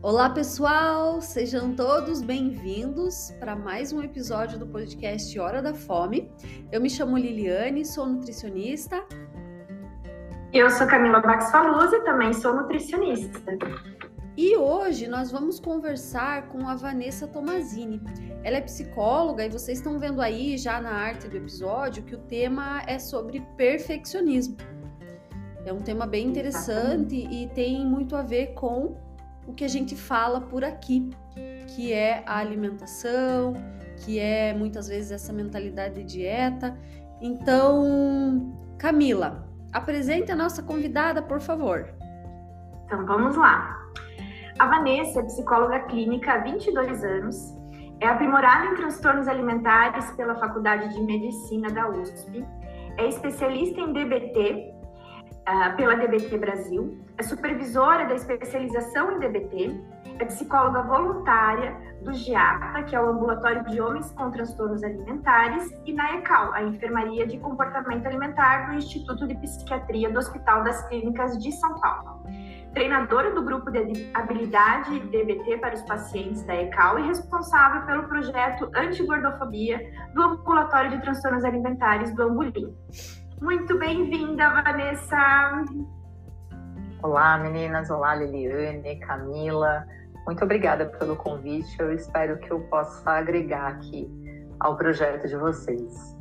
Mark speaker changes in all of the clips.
Speaker 1: Olá, pessoal! Sejam todos bem-vindos para mais um episódio do podcast Hora da Fome. Eu me chamo Liliane, sou nutricionista.
Speaker 2: Eu sou Camila Baxfaluzzi, também sou nutricionista.
Speaker 1: E hoje nós vamos conversar com a Vanessa Tomazini. Ela é psicóloga e vocês estão vendo aí já na arte do episódio que o tema é sobre perfeccionismo. É um tema bem interessante e tem muito a ver com o que a gente fala por aqui, que é a alimentação, que é muitas vezes essa mentalidade de dieta. Então, Camila, apresente a nossa convidada, por favor.
Speaker 2: Então, vamos lá. A Vanessa é psicóloga clínica há 22 anos, é aprimorada em transtornos alimentares pela Faculdade de Medicina da USP, é especialista em DBT uh, pela DBT Brasil, é supervisora da especialização em DBT, é psicóloga voluntária do GIAPA, que é o Ambulatório de Homens com Transtornos Alimentares, e na ECAL, a Enfermaria de Comportamento Alimentar do Instituto de Psiquiatria do Hospital das Clínicas de São Paulo. Treinadora do grupo de habilidade DBT para os pacientes da ECAL e responsável pelo projeto Antigordofobia do Ambulatório de Transtornos Alimentares do Ambulim. Muito bem-vinda, Vanessa.
Speaker 3: Olá, meninas. Olá, Liliane, Camila. Muito obrigada pelo convite. Eu espero que eu possa agregar aqui ao projeto de vocês.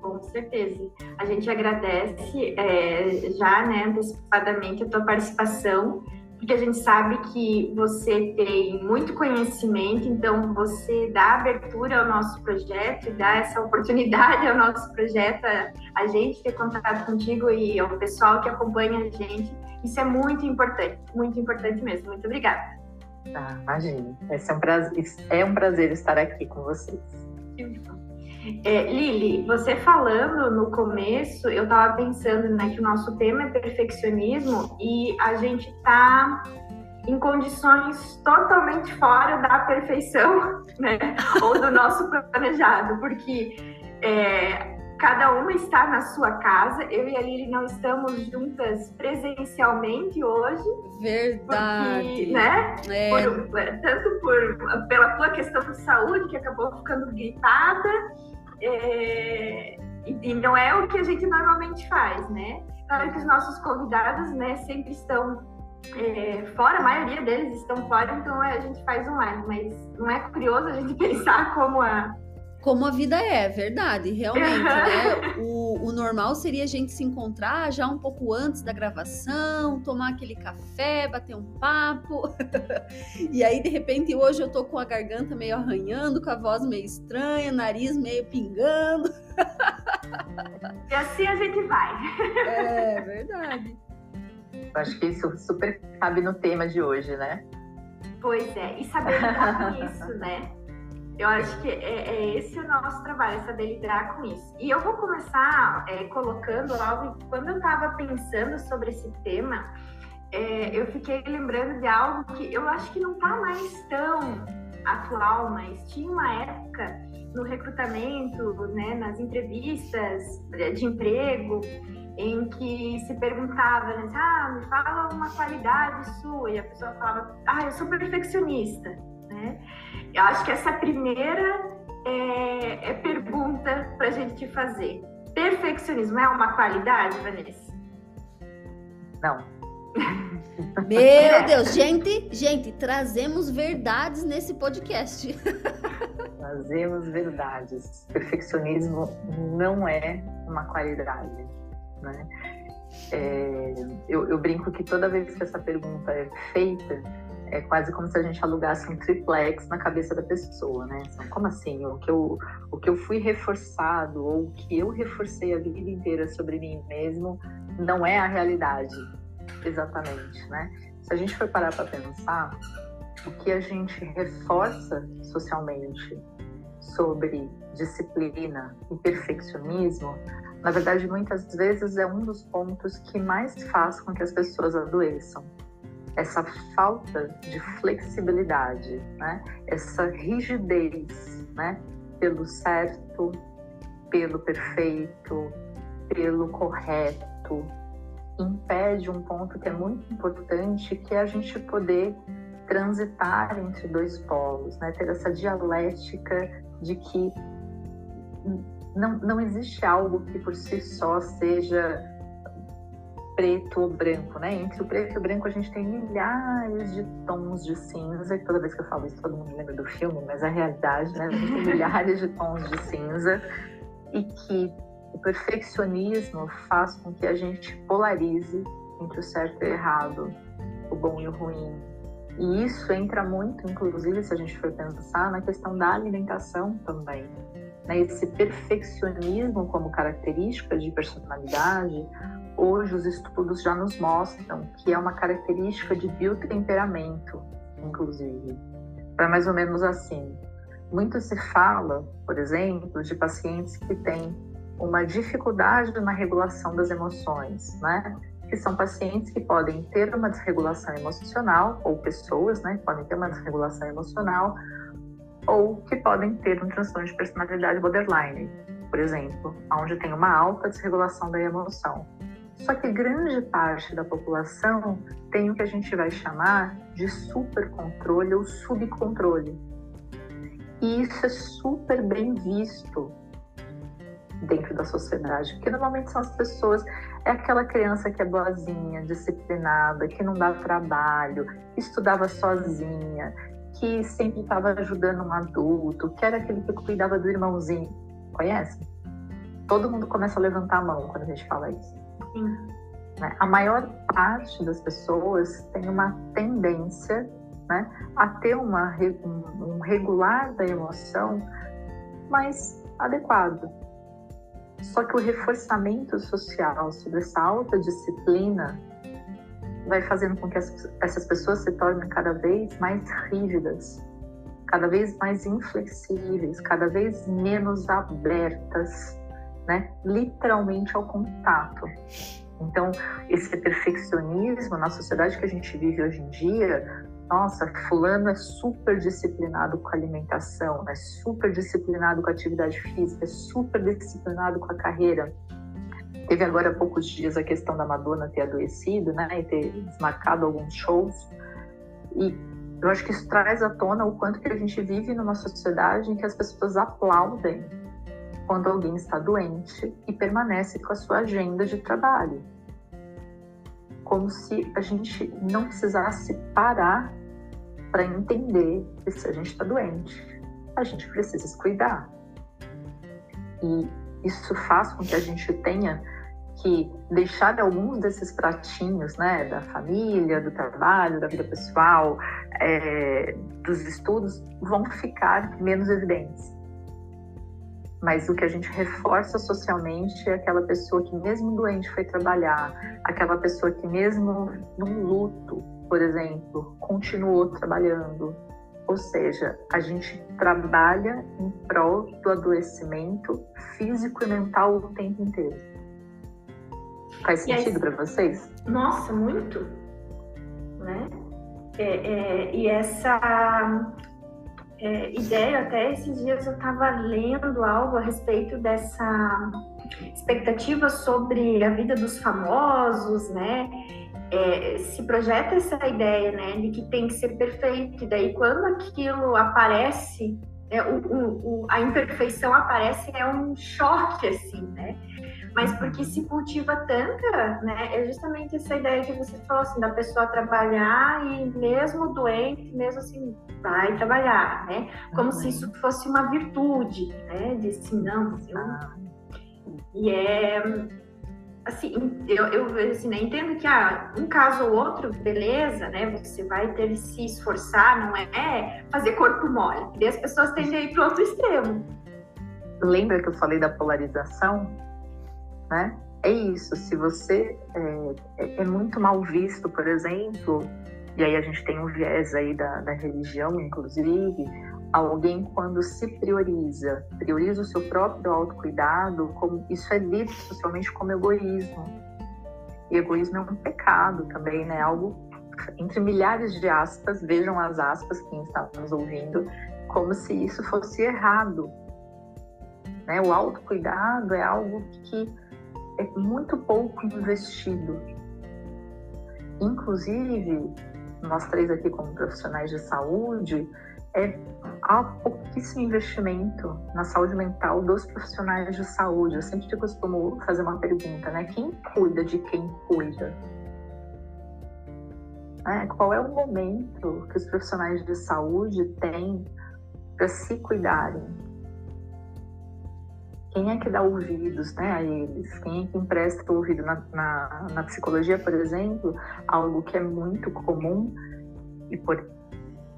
Speaker 2: Com certeza. A gente agradece é, já né, antecipadamente a tua participação porque a gente sabe que você tem muito conhecimento, então você dá abertura ao nosso projeto, dá essa oportunidade ao nosso projeto, a gente ter contato contigo e ao pessoal que acompanha a gente. Isso é muito importante, muito importante mesmo. Muito obrigada.
Speaker 3: Ah, imagina. É um prazer, é um prazer estar aqui com vocês.
Speaker 2: É, Lili, você falando no começo, eu estava pensando né, que o nosso tema é perfeccionismo e a gente está em condições totalmente fora da perfeição, né? Ou do nosso planejado, porque é, cada uma está na sua casa. Eu e a Lili não estamos juntas presencialmente hoje.
Speaker 1: Verdade.
Speaker 2: Porque, né? É. Por, tanto por, pela tua questão de saúde, que acabou ficando gripada, é, e, não é o que a gente normalmente faz, né? Claro que os nossos convidados, né, sempre estão é, fora, a maioria deles estão fora, então a gente faz online, mas não é curioso a gente pensar como a,
Speaker 1: como a vida é, verdade, realmente, né? O, o, normal seria a gente se encontrar já um pouco antes da gravação, tomar aquele café, bater um papo. e aí, de repente, hoje eu tô com a garganta meio arranhando, com a voz meio estranha, nariz meio pingando.
Speaker 2: e assim a gente vai.
Speaker 1: é, verdade.
Speaker 3: Acho que isso super cabe no tema de hoje, né?
Speaker 2: Pois é, e saber lidar com isso, né? Eu acho que é, é, esse o nosso trabalho, saber lidar com isso. E eu vou começar é, colocando algo. Quando eu estava pensando sobre esse tema, é, eu fiquei lembrando de algo que eu acho que não está mais tão atual, mas tinha uma época no recrutamento, né, nas entrevistas de emprego, em que se perguntava, né, ah, me fala uma qualidade sua, e a pessoa falava, ah, eu sou perfeccionista, né? Eu acho que essa primeira é, é pergunta para a gente te fazer. Perfeccionismo é uma qualidade, Vanessa?
Speaker 3: Não.
Speaker 1: Meu Deus, gente, gente, trazemos verdades nesse podcast.
Speaker 3: Trazemos verdades. Perfeccionismo não é uma qualidade, né? É, eu, eu brinco que toda vez que essa pergunta é feita, é quase como se a gente alugasse um triplex na cabeça da pessoa, né? Então, como assim? O que, eu, o que eu fui reforçado ou o que eu reforcei a vida inteira sobre mim mesmo não é a realidade, exatamente, né? Se a gente for parar para pensar, o que a gente reforça socialmente sobre disciplina e perfeccionismo, na verdade, muitas vezes é um dos pontos que mais faz com que as pessoas adoeçam essa falta de flexibilidade, né? essa rigidez né? pelo certo, pelo perfeito, pelo correto, impede um ponto que é muito importante, que é a gente poder transitar entre dois polos, né? ter essa dialética de que não, não existe algo que por si só seja preto ou branco, né? Entre o preto e o branco a gente tem milhares de tons de cinza, toda vez que eu falo isso todo mundo lembra do filme, mas é a realidade, né? A gente tem milhares de tons de cinza e que o perfeccionismo faz com que a gente polarize entre o certo e o errado, o bom e o ruim. E isso entra muito, inclusive, se a gente for pensar, na questão da alimentação também. Né? Esse perfeccionismo como característica de personalidade, hoje os estudos já nos mostram que é uma característica de biotemperamento, inclusive. É mais ou menos assim. Muito se fala, por exemplo, de pacientes que têm uma dificuldade na regulação das emoções, né? Que são pacientes que podem ter uma desregulação emocional, ou pessoas, né? Que podem ter uma desregulação emocional, ou que podem ter um transtorno de personalidade borderline, por exemplo, onde tem uma alta desregulação da emoção. Só que grande parte da população tem o que a gente vai chamar de supercontrole ou subcontrole. E isso é super bem visto dentro da sociedade, porque normalmente são as pessoas, é aquela criança que é boazinha, disciplinada, que não dá trabalho, estudava sozinha, que sempre estava ajudando um adulto, que era aquele que cuidava do irmãozinho. Conhece? Todo mundo começa a levantar a mão quando a gente fala isso. Sim. Né? A maior parte das pessoas tem uma tendência né, a ter uma, um, regular da emoção mais adequado. Só que o reforçamento social sobre essa alta disciplina vai fazendo com que essas pessoas se tornem cada vez mais rígidas, cada vez mais inflexíveis, cada vez menos abertas, né? literalmente ao contato. Então, esse perfeccionismo na sociedade que a gente vive hoje em dia, nossa, fulano é super disciplinado com a alimentação, é super disciplinado com a atividade física, é super disciplinado com a carreira. Teve agora há poucos dias a questão da Madonna ter adoecido, né, e ter desmarcado alguns shows. E eu acho que isso traz à tona o quanto que a gente vive numa sociedade em que as pessoas aplaudem quando alguém está doente e permanece com a sua agenda de trabalho. Como se a gente não precisasse parar para entender que se a gente está doente, a gente precisa se cuidar. E isso faz com que a gente tenha que deixar alguns desses pratinhos, né, da família, do trabalho, da vida pessoal, é, dos estudos, vão ficar menos evidentes. Mas o que a gente reforça socialmente é aquela pessoa que, mesmo doente, foi trabalhar, aquela pessoa que, mesmo num luto, por exemplo, continuou trabalhando. Ou seja, a gente trabalha em prol do adoecimento físico e mental o tempo inteiro. Faz sentido para vocês?
Speaker 2: Nossa, muito. Né? É, é, e essa é, ideia, até esses dias eu estava lendo algo a respeito dessa expectativa sobre a vida dos famosos, né? É, se projeta essa ideia, né, de que tem que ser perfeito, e daí quando aquilo aparece, é, o, o, a imperfeição aparece, é um choque, assim, né? Mas porque se cultiva tanta, né? É justamente essa ideia que você falou assim, da pessoa trabalhar e mesmo doente, mesmo assim, vai trabalhar, né? Como se isso fosse uma virtude, né? De assim, não, eu... E é assim, eu, eu assim, né, entendo que ah, um caso ou outro, beleza, né? Você vai ter que se esforçar, não é fazer corpo mole. E as pessoas tendem a ir para outro extremo.
Speaker 3: Lembra que eu falei da polarização? Né? É isso, se você é, é, é, muito mal visto, por exemplo, e aí a gente tem um viés aí da, da religião, inclusive, alguém quando se prioriza, prioriza o seu próprio autocuidado, como, isso é lido socialmente como egoísmo. E egoísmo é um pecado também, né? Algo entre milhares de aspas, vejam as aspas quem está nos ouvindo, como se isso fosse errado. Né? O autocuidado é algo que é muito pouco investido. Inclusive, nós três aqui como profissionais de saúde, é há pouquíssimo investimento na saúde mental dos profissionais de saúde. Eu sempre costumo fazer uma pergunta, né? Quem cuida de quem cuida? É, qual é o momento que os profissionais de saúde têm para se cuidarem? Quem é que dá ouvidos né, a eles? Quem é que empresta ouvido? Na, na, na psicologia, por exemplo, algo que é muito comum e por,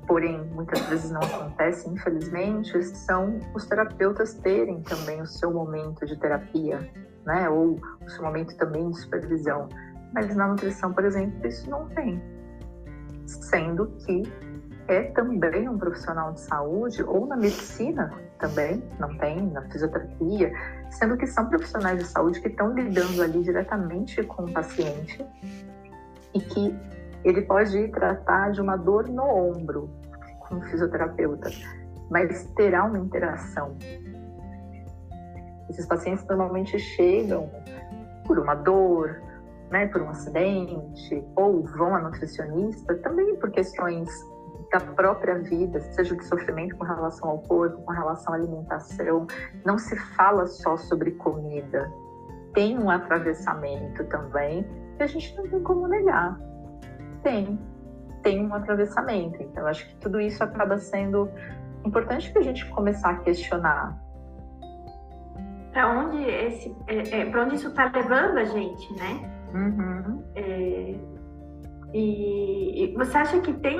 Speaker 3: porém muitas vezes não acontece, infelizmente, são os terapeutas terem também o seu momento de terapia, né? Ou o seu momento também de supervisão. Mas na nutrição, por exemplo, isso não tem. Sendo que é também um profissional de saúde, ou na medicina também, não tem, na fisioterapia, sendo que são profissionais de saúde que estão lidando ali diretamente com o paciente e que ele pode ir tratar de uma dor no ombro com o fisioterapeuta, mas terá uma interação. Esses pacientes normalmente chegam por uma dor, né, por um acidente, ou vão a nutricionista também por questões da própria vida, seja de sofrimento com relação ao corpo, com relação à alimentação. Não se fala só sobre comida. Tem um atravessamento também que a gente não tem como negar. Tem. Tem um atravessamento. Então, acho que tudo isso acaba sendo importante para a gente começar a questionar.
Speaker 2: Para onde, esse, é, é, onde isso está levando a gente, né?
Speaker 3: Uhum.
Speaker 2: É, e, você acha que tem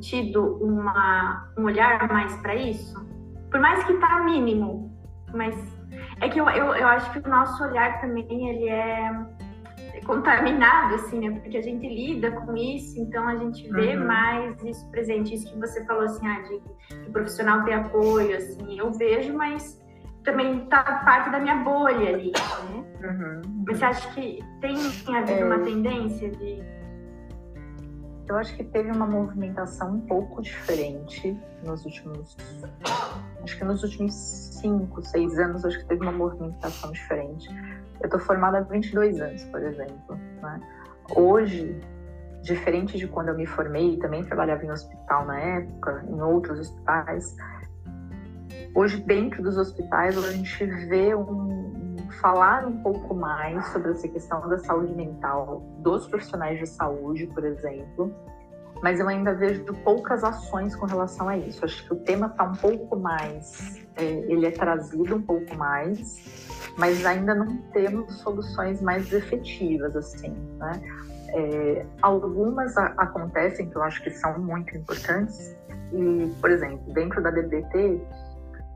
Speaker 2: tido uma, um olhar mais para isso? Por mais que tá mínimo, mas é que eu, eu, eu acho que o nosso olhar também ele é contaminado, assim, né? Porque a gente lida com isso, então a gente vê uhum. mais isso presente. Isso que você falou, assim, ah, de o profissional ter apoio, assim, eu vejo, mas também tá parte da minha bolha ali, né?
Speaker 3: Uhum.
Speaker 2: Você acha que tem, tem havido é... uma tendência de
Speaker 3: eu acho que teve uma movimentação um pouco diferente nos últimos. Acho que nos últimos cinco, seis anos, acho que teve uma movimentação diferente. Eu estou formada há 22 anos, por exemplo. Né? Hoje, diferente de quando eu me formei, também trabalhava em hospital na época, em outros hospitais. Hoje, dentro dos hospitais, a gente vê um, falar um pouco mais sobre essa questão da saúde mental dos profissionais de saúde, por exemplo, mas eu ainda vejo poucas ações com relação a isso. Acho que o tema está um pouco mais, é, ele é trazido um pouco mais, mas ainda não temos soluções mais efetivas, assim, né? É, algumas a, acontecem que eu acho que são muito importantes e, por exemplo, dentro da DBT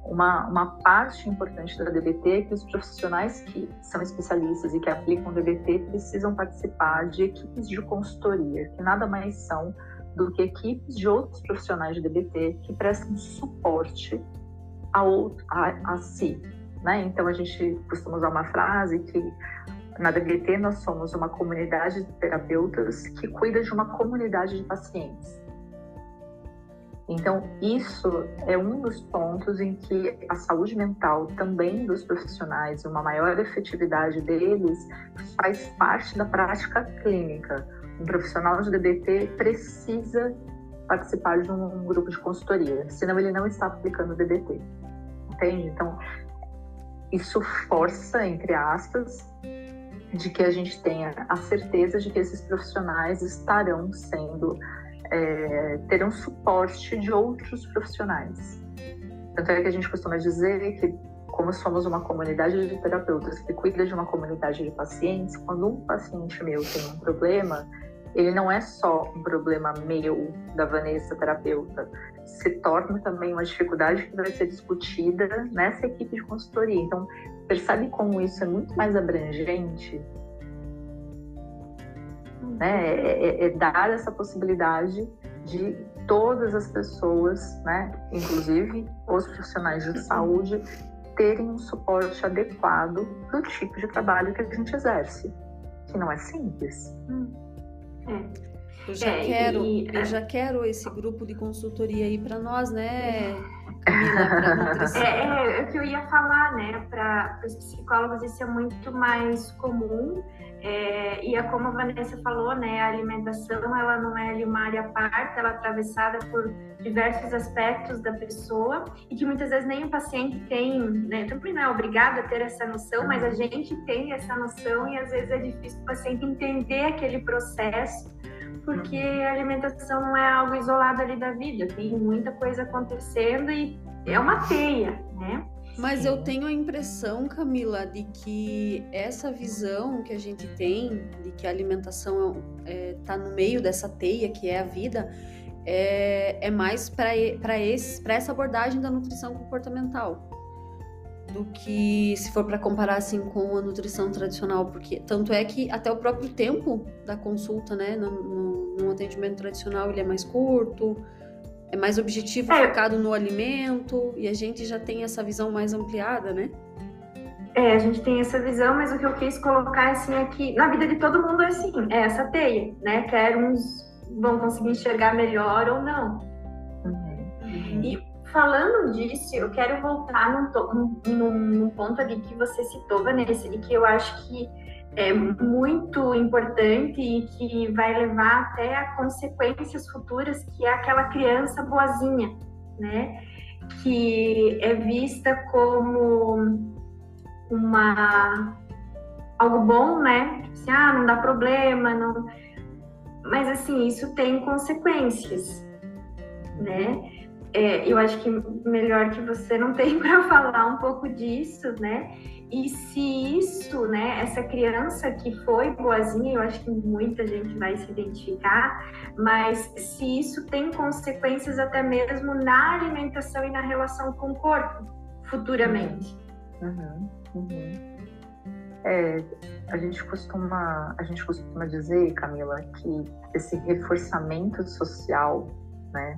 Speaker 3: uma, uma parte importante da DBT é que os profissionais que são especialistas e que aplicam DBT precisam participar de equipes de consultoria, que nada mais são do que equipes de outros profissionais de DBT que prestam suporte a, outro, a, a si. Né? Então, a gente costuma usar uma frase que na DBT nós somos uma comunidade de terapeutas que cuida de uma comunidade de pacientes. Então, isso é um dos pontos em que a saúde mental também dos profissionais, uma maior efetividade deles, faz parte da prática clínica. Um profissional de DBT precisa participar de um grupo de consultoria, senão ele não está aplicando o DBT. Entende? Então, isso força, entre aspas, de que a gente tenha a certeza de que esses profissionais estarão sendo é, ter um suporte de outros profissionais. Tanto é que a gente costuma dizer que, como somos uma comunidade de terapeutas que cuida de uma comunidade de pacientes, quando um paciente meu tem um problema, ele não é só um problema meu, da Vanessa, terapeuta, se torna também uma dificuldade que vai ser discutida nessa equipe de consultoria. Então, percebe como isso é muito mais abrangente né? É, é, é, dar essa possibilidade de todas as pessoas, né, inclusive os profissionais de saúde, terem um suporte adequado do tipo de trabalho que a gente exerce, que não é simples.
Speaker 2: Hum. É.
Speaker 1: Eu já é, quero, e, eu já quero esse grupo de consultoria aí para nós, né,
Speaker 2: Camila? é, é, é o que eu ia falar, né? Para os psicólogos isso é muito mais comum. É, e é como a Vanessa falou, né? A alimentação ela não é ali uma área à parte, ela é atravessada por diversos aspectos da pessoa e que muitas vezes nem o paciente tem, né? Também não é obrigado a ter essa noção, mas a gente tem essa noção e às vezes é difícil o paciente entender aquele processo porque a alimentação não é algo isolado ali da vida, tem muita coisa acontecendo e é uma teia, né?
Speaker 1: Mas eu tenho a impressão, Camila, de que essa visão que a gente tem de que a alimentação está é, tá no meio dessa teia que é a vida é, é mais para essa abordagem da nutrição comportamental do que se for para comparar assim com a nutrição tradicional, porque tanto é que até o próprio tempo da consulta, né, no, no, no atendimento tradicional ele é mais curto, é mais objetivo, é. focado no alimento e a gente já tem essa visão mais ampliada, né?
Speaker 2: É, a gente tem essa visão, mas o que eu quis colocar assim é que na vida de todo mundo é assim, é essa teia, né? Quer uns vão conseguir enxergar melhor ou não. Uhum. E falando disso, eu quero voltar num, num, num, ponto ali que você citou, Vanessa, e que eu acho que é muito importante e que vai levar até a consequências futuras, que é aquela criança boazinha, né? Que é vista como uma algo bom, né? Tipo assim, ah, não dá problema, não. Mas assim, isso tem consequências, né? É, eu acho que melhor que você não tem para falar um pouco disso, né? E se isso, né, essa criança que foi boazinha, eu acho que muita gente vai se identificar, mas se isso tem consequências até mesmo na alimentação e na relação com o corpo, futuramente.
Speaker 3: Uhum, uhum. É, a gente costuma, a gente costuma dizer, Camila, que esse reforçamento social, né,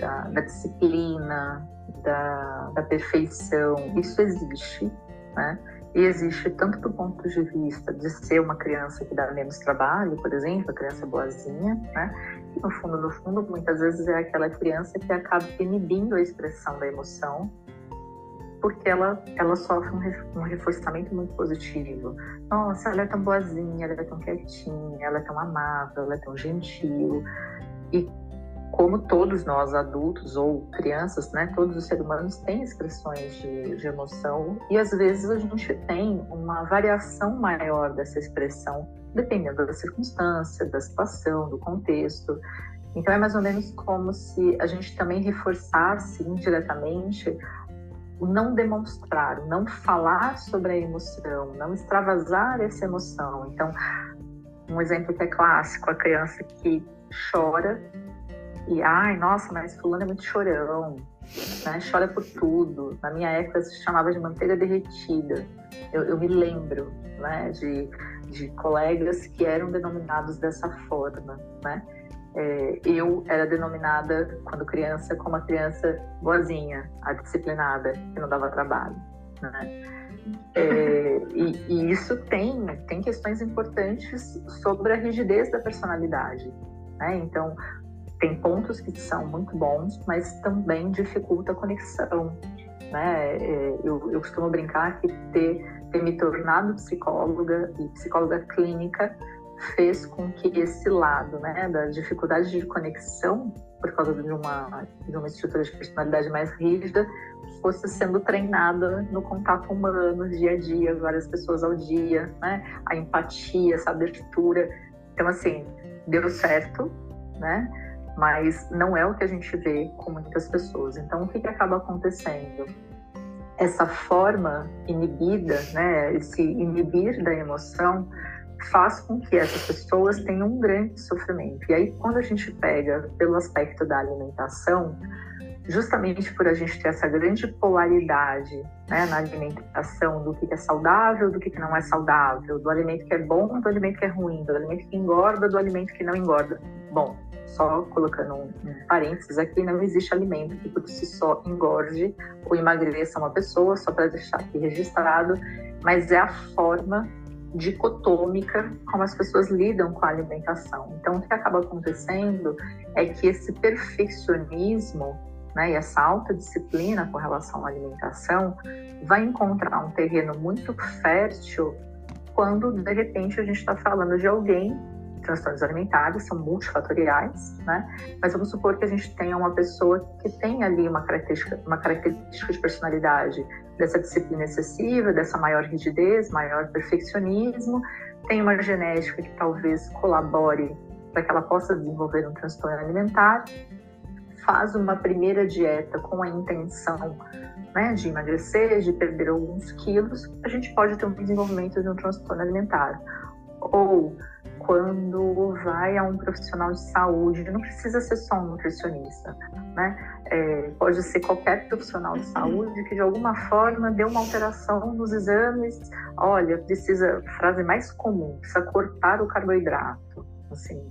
Speaker 3: da, da disciplina, da, da, perfeição, isso existe, né? E existe tanto do ponto de vista de ser uma criança que dá menos trabalho, por exemplo, a criança boazinha, né? E no fundo, no fundo, muitas vezes é aquela criança que acaba inibindo a expressão da emoção, porque ela, ela sofre um, reforçamento muito positivo. Nossa, ela é tão boazinha, ela é tão quietinha, ela é tão amável, ela é tão gentil. E como todos nós adultos ou crianças, né, todos os seres humanos têm expressões de, de, emoção e às vezes a gente tem uma variação maior dessa expressão dependendo da circunstância, da situação, do contexto. Então é mais ou menos como se a gente também reforçasse indiretamente o não demonstrar, o não falar sobre a emoção, não extravasar essa emoção. Então, um exemplo que é clássico, a criança que chora e, ai, nossa, mas fulano é muito chorão, né? Chora por tudo. Na minha época se chamava de manteiga derretida. Eu, eu me lembro, né, de, de colegas que eram denominados dessa forma, né? É, eu era denominada, quando criança, como a criança boazinha, a disciplinada, que não dava trabalho, né? É, e, e, isso tem, tem questões importantes sobre a rigidez da personalidade. Né? Então, tem pontos que são muito bons, mas também dificulta a conexão. Né? É, eu, eu costumo brincar que ter, ter me tornado psicóloga e psicóloga clínica fez com que esse lado né, da dificuldade de conexão, por causa de uma, de uma estrutura de personalidade mais rígida, fosse sendo treinada no contato humano, dia a dia, várias pessoas ao dia, né? a empatia, essa abertura. Então, assim, deu certo, né? Mas não é o que a gente vê com muitas pessoas. Então, o que, que acaba acontecendo? Essa forma inibida, né, esse inibir da emoção, faz com que essas pessoas tenham um grande sofrimento. E aí, quando a gente pega pelo aspecto da alimentação, justamente por a gente ter essa grande polaridade né, na alimentação do que é saudável, do que não é saudável, do alimento que é bom, do alimento que é ruim, do alimento que engorda, do alimento que não engorda. Bom, só colocando um, parênteses aqui, não existe alimento que por si só engorde ou emagreça uma pessoa, só para deixar aqui registrado, mas é a forma dicotômica como as pessoas lidam com a alimentação. Então, o que acaba acontecendo é que esse perfeccionismo né, e essa alta disciplina com relação à alimentação vai encontrar um terreno muito fértil quando, de repente, a gente está falando de alguém transtornos alimentares são multifatoriais, né? Mas vamos supor que a gente tenha uma pessoa que tem ali uma característica, uma característica de personalidade dessa disciplina excessiva, dessa maior rigidez, maior perfeccionismo, tem uma genética que talvez colabore para que ela possa desenvolver um transtorno alimentar, faz uma primeira dieta com a intenção né, de emagrecer, de perder alguns quilos, a gente pode ter um desenvolvimento de um transtorno alimentar. Ou quando vai a um profissional de saúde, não precisa ser só um nutricionista, né? É, pode ser qualquer profissional de saúde que de alguma forma deu uma alteração nos exames. Olha, precisa, frase mais comum, precisa cortar o carboidrato, assim.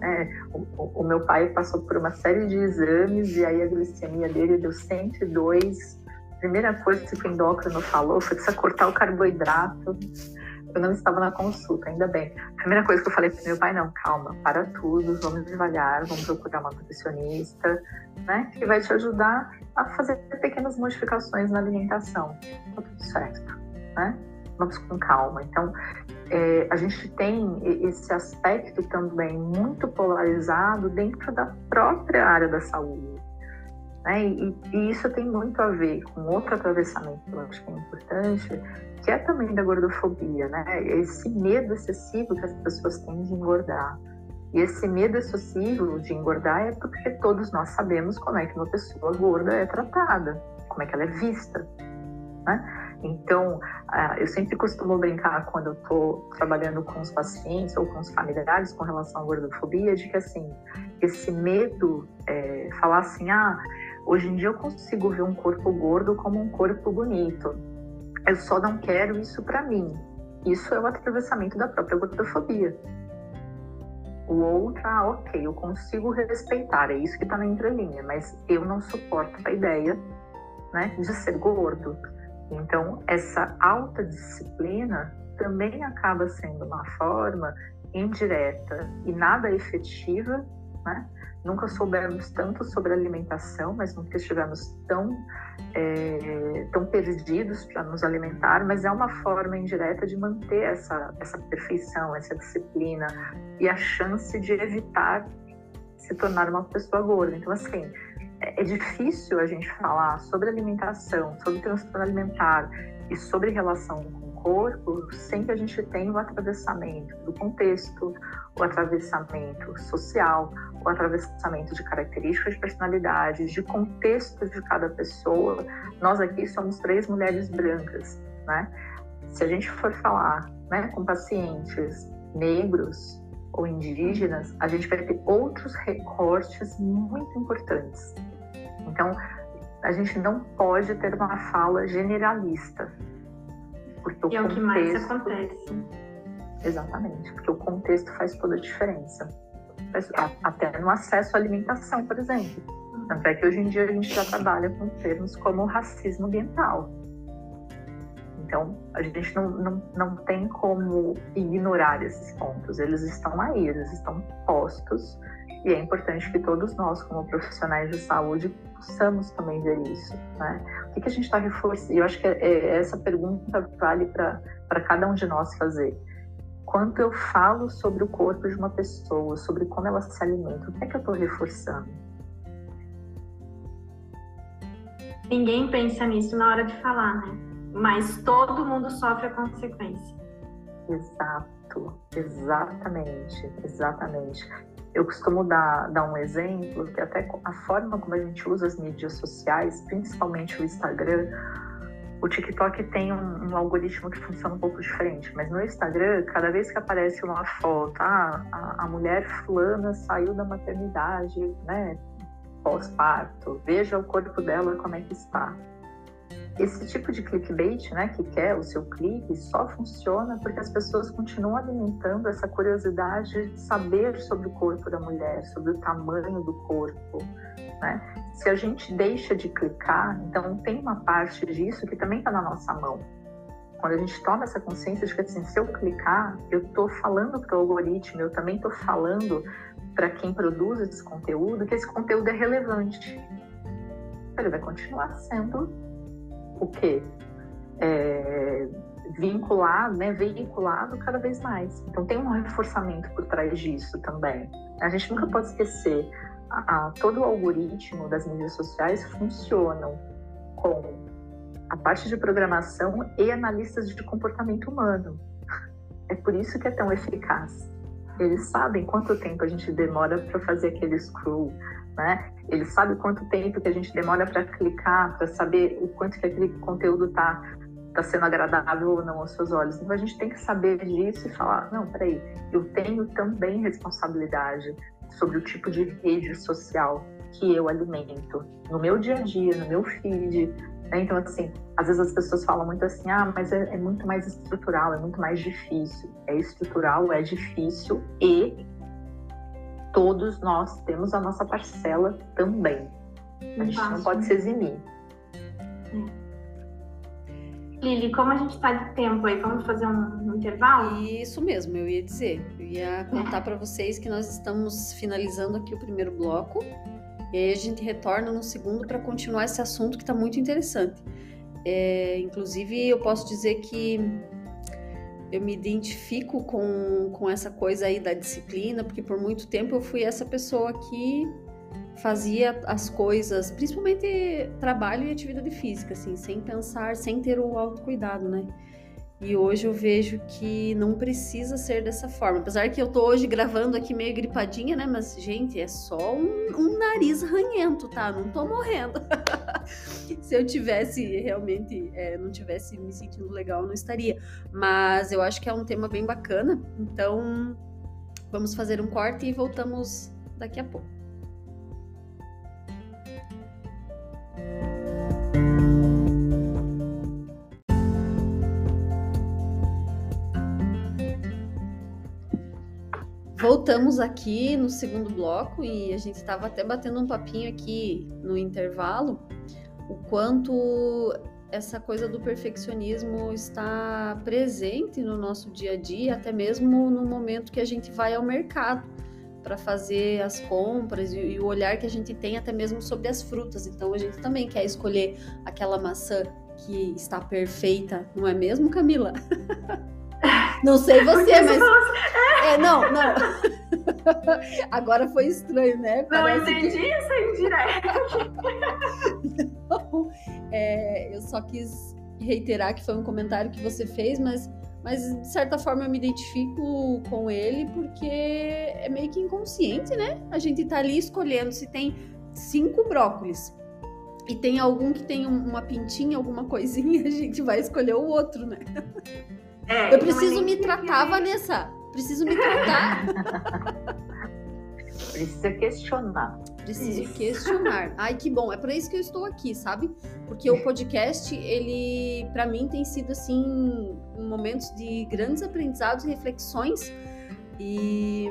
Speaker 3: É, o, o, meu pai passou por uma série de exames e aí a glicemia dele deu 102. A primeira coisa que o endócrino falou foi que precisa cortar o carboidrato eu não estava na consulta, ainda bem. A primeira coisa que eu falei para meu pai, não, calma, para tudo, vamos devagar, vamos procurar uma nutricionista, né, que vai te ajudar a fazer pequenas modificações na alimentação. Tá tudo certo, né? Vamos com calma. Então, é, a gente tem esse aspecto também muito polarizado dentro da própria área da saúde. Né? E, e, isso tem muito a ver com outro atravessamento que eu acho que é importante, que é também da gordofobia, né? Esse medo excessivo que as pessoas têm de engordar. E esse medo excessivo de engordar é porque todos nós sabemos como é que uma pessoa gorda é tratada, como é que ela é vista, né? Então, eu sempre costumo brincar quando eu estou trabalhando com os pacientes ou com os familiares com relação à gordofobia, de que assim, esse medo, é, falar assim, ah, hoje em dia eu consigo ver um corpo gordo como um corpo bonito. Eu só não quero isso para mim. Isso é o atravessamento da própria gordofobia. O outro, ah, ok, eu consigo respeitar, é isso que está na entrelinha, mas eu não suporto a ideia né, de ser gordo. Então, essa alta disciplina também acaba sendo uma forma indireta e nada efetiva né, nunca soubemos tanto sobre alimentação, mas nunca estivemos tão, é, tão perdidos para nos alimentar, mas é uma forma indireta de manter essa, essa perfeição, essa disciplina e a chance de evitar se tornar uma pessoa gorda. Então, assim, é, é difícil a gente falar sobre alimentação, sobre transtorno alimentar e sobre relação com corpo sem que a gente tenha o atravessamento do contexto, o atravessamento social, o atravessamento de características de personalidade, de contexto de cada pessoa. Nós aqui somos três mulheres brancas, né? Se a gente for falar né, com pacientes negros ou indígenas, a gente vai ter outros recortes muito importantes. Então, a gente não pode ter uma fala generalista,
Speaker 2: porque o e é o que mais acontece.
Speaker 3: Exatamente, porque o contexto faz toda a diferença. Até no acesso à alimentação, por exemplo. Tanto é que hoje em dia a gente já trabalha com termos como racismo ambiental. Então, a gente não, não, não tem como ignorar esses pontos. Eles estão aí, eles estão postos. E é importante que todos nós, como profissionais de saúde, possamos também ver isso. Né? O que, que a gente está reforçando? Eu acho que é, é, essa pergunta vale para cada um de nós fazer. Quanto eu falo sobre o corpo de uma pessoa, sobre como ela se alimenta, o que é que eu estou reforçando?
Speaker 2: Ninguém pensa nisso na hora de falar, né? Mas todo mundo sofre a consequência.
Speaker 3: Exato, exatamente, exatamente. Eu costumo dar, dar um exemplo que até a forma como a gente usa as mídias sociais, principalmente o Instagram, o TikTok tem um, um, algoritmo que funciona um pouco diferente, mas no Instagram, cada vez que aparece uma foto, ah, a, a mulher fulana saiu da maternidade, né, pós-parto, veja o corpo dela como é que está esse tipo de clickbait, né, que quer o seu clique, só funciona porque as pessoas continuam alimentando essa curiosidade de saber sobre o corpo da mulher, sobre o tamanho do corpo, né? Se a gente deixa de clicar, então tem uma parte disso que também está na nossa mão. quando a gente toma essa consciência de que assim, se eu clicar, eu estou falando para o algoritmo, eu também estou falando para quem produz esse conteúdo que esse conteúdo é relevante. Ele vai continuar sendo o quê? É, vinculado, né, veiculado cada vez mais. Então tem um reforçamento por trás disso também. A gente nunca pode esquecer, a, a, todo o algoritmo das mídias sociais funcionam com a parte de programação e analistas de comportamento humano. É por isso que é tão eficaz. Eles sabem quanto tempo a gente demora para fazer aquele scroll, né? Eles sabem quanto tempo que a gente demora para clicar, para saber o quanto que aquele conteúdo está tá sendo agradável ou não aos seus olhos. Então a gente tem que saber disso e falar, não, peraí, eu tenho também responsabilidade sobre o tipo de rede social que eu alimento no meu dia a dia, no meu feed, né? Então, assim, às vezes as pessoas falam muito assim, ah, mas é, é, muito mais estrutural, é muito mais difícil. É estrutural, é difícil e todos nós temos a nossa parcela também. A gente não pode se eximir.
Speaker 2: É. Lili, como a gente está de tempo aí, vamos fazer um, um, intervalo?
Speaker 1: Isso mesmo, eu ia dizer. Eu ia contar para vocês que nós estamos finalizando aqui o primeiro bloco e aí a gente retorna no segundo para continuar esse assunto que está muito interessante. É, inclusive, eu posso dizer que eu me identifico com, com essa coisa aí da disciplina, porque por muito tempo eu fui essa pessoa que fazia as coisas, principalmente trabalho e atividade física, assim, sem pensar, sem ter o autocuidado, né? E hoje eu vejo que não precisa ser dessa forma. Apesar que eu tô hoje gravando aqui meio gripadinha, né? Mas, gente, é só um, um nariz ranhento, tá? Não tô morrendo. Se eu tivesse realmente, é, não tivesse me sentindo legal, não estaria. Mas eu acho que é um tema bem bacana. Então, vamos fazer um corte e voltamos daqui a pouco. Voltamos aqui no segundo bloco e a gente estava até batendo um papinho aqui no intervalo, o quanto essa coisa do perfeccionismo está presente no nosso dia a dia, até mesmo no momento que a gente vai ao mercado para fazer as compras e, o olhar que a gente tem até mesmo sobre as frutas. Então a gente também quer escolher aquela maçã que está perfeita, não é mesmo, Camila? Não sei você, mas. É, não, não. Agora foi estranho, né?
Speaker 2: Não entendi que... essa indireta.
Speaker 1: não, é, eu só quis reiterar que foi um comentário que você fez, mas, mas de certa forma eu me identifico com ele porque é meio que inconsciente, né? A gente tá ali escolhendo se tem cinco brócolis e tem algum que tem uma pintinha, alguma coisinha, a gente vai escolher o outro, né? É, eu preciso me tratar, Vanessa. Preciso me tratar.
Speaker 3: Precisa questionar.
Speaker 1: Preciso isso. questionar. Ai, que bom. É para isso que eu estou aqui, sabe? Porque o podcast, ele, para mim, tem sido assim momentos de grandes aprendizados e reflexões. E,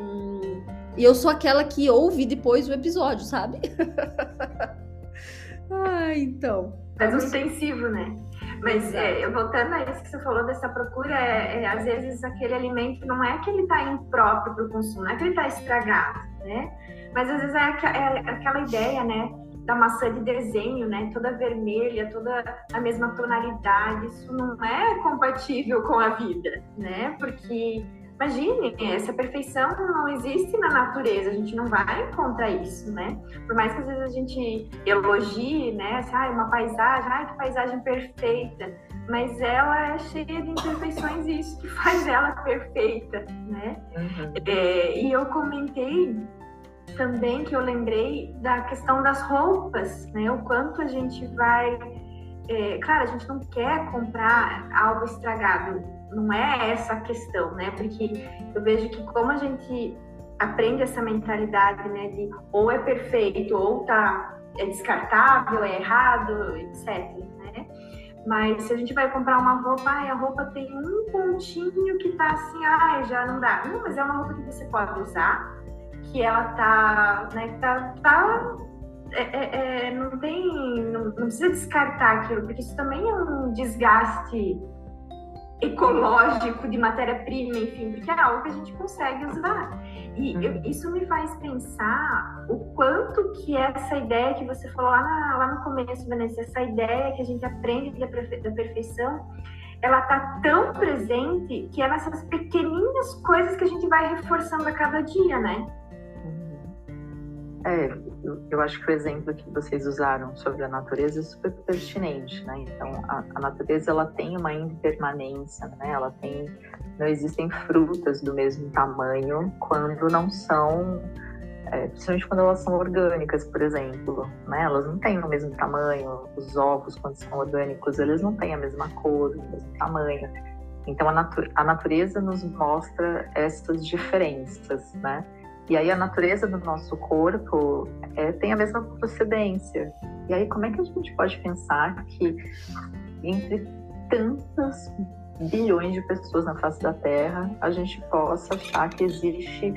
Speaker 1: e eu sou aquela que ouve depois o episódio, sabe? ah, então.
Speaker 2: Mas ostensivo, né? Mas é, voltando a isso que você falou dessa procura, é, é, às vezes aquele alimento não é que ele está impróprio para o consumo, não é que ele está estragado, né? Mas às vezes é, é, aquela ideia, né? Da maçã de desenho, né? Toda vermelha, toda a mesma tonalidade, isso não é compatível com a vida, né? Porque Imagine, essa perfeição não existe na natureza, a gente não vai encontrar isso, né? Por mais que às vezes a gente elogie, né? Assim, ah, uma paisagem, ah, que paisagem perfeita. Mas ela é cheia de imperfeições e isso que faz ela perfeita, né? Uhum. É, e eu comentei também que eu lembrei da questão das roupas, né? O quanto a gente vai. É, claro, a gente não quer comprar algo estragado, não é essa a questão, né? Porque eu vejo que como a gente aprende essa mentalidade, né, de ou é perfeito ou tá é descartável, é errado, etc, né? Mas se a gente vai comprar uma roupa, ai, a roupa tem um pontinho que tá assim, ai, já não dá. Não, mas é uma roupa que você pode usar, que ela tá, né, tá, tá é, é, é, não tem, não, não precisa descartar aquilo, porque isso também é um desgaste ecológico de matéria-prima, enfim, porque é algo que a gente consegue usar. E eu, uhum. isso me faz pensar o quanto que essa ideia que você falou lá, na, lá no começo, Vanessa, essa ideia que a gente aprende da, da perfeição, ela tá tão presente que é nessas pequenininhas coisas que a gente vai reforçando a cada dia, né?
Speaker 3: É, eu acho que o exemplo que vocês usaram sobre a natureza é super pertinente, né? Então, a, a, natureza ela tem uma impermanência, né? Ela tem, não existem frutas do mesmo tamanho quando não são, é, principalmente quando elas são orgânicas, por exemplo, né? Elas não têm o mesmo tamanho. Os ovos, quando são orgânicos, eles não têm a mesma cor, o mesmo tamanho. Então, a, natu a natureza nos mostra essas diferenças, né? E aí a natureza do nosso corpo é, tem a mesma procedência. E aí como é que a gente pode pensar que entre tantas bilhões de pessoas na face da Terra, a gente possa achar que existe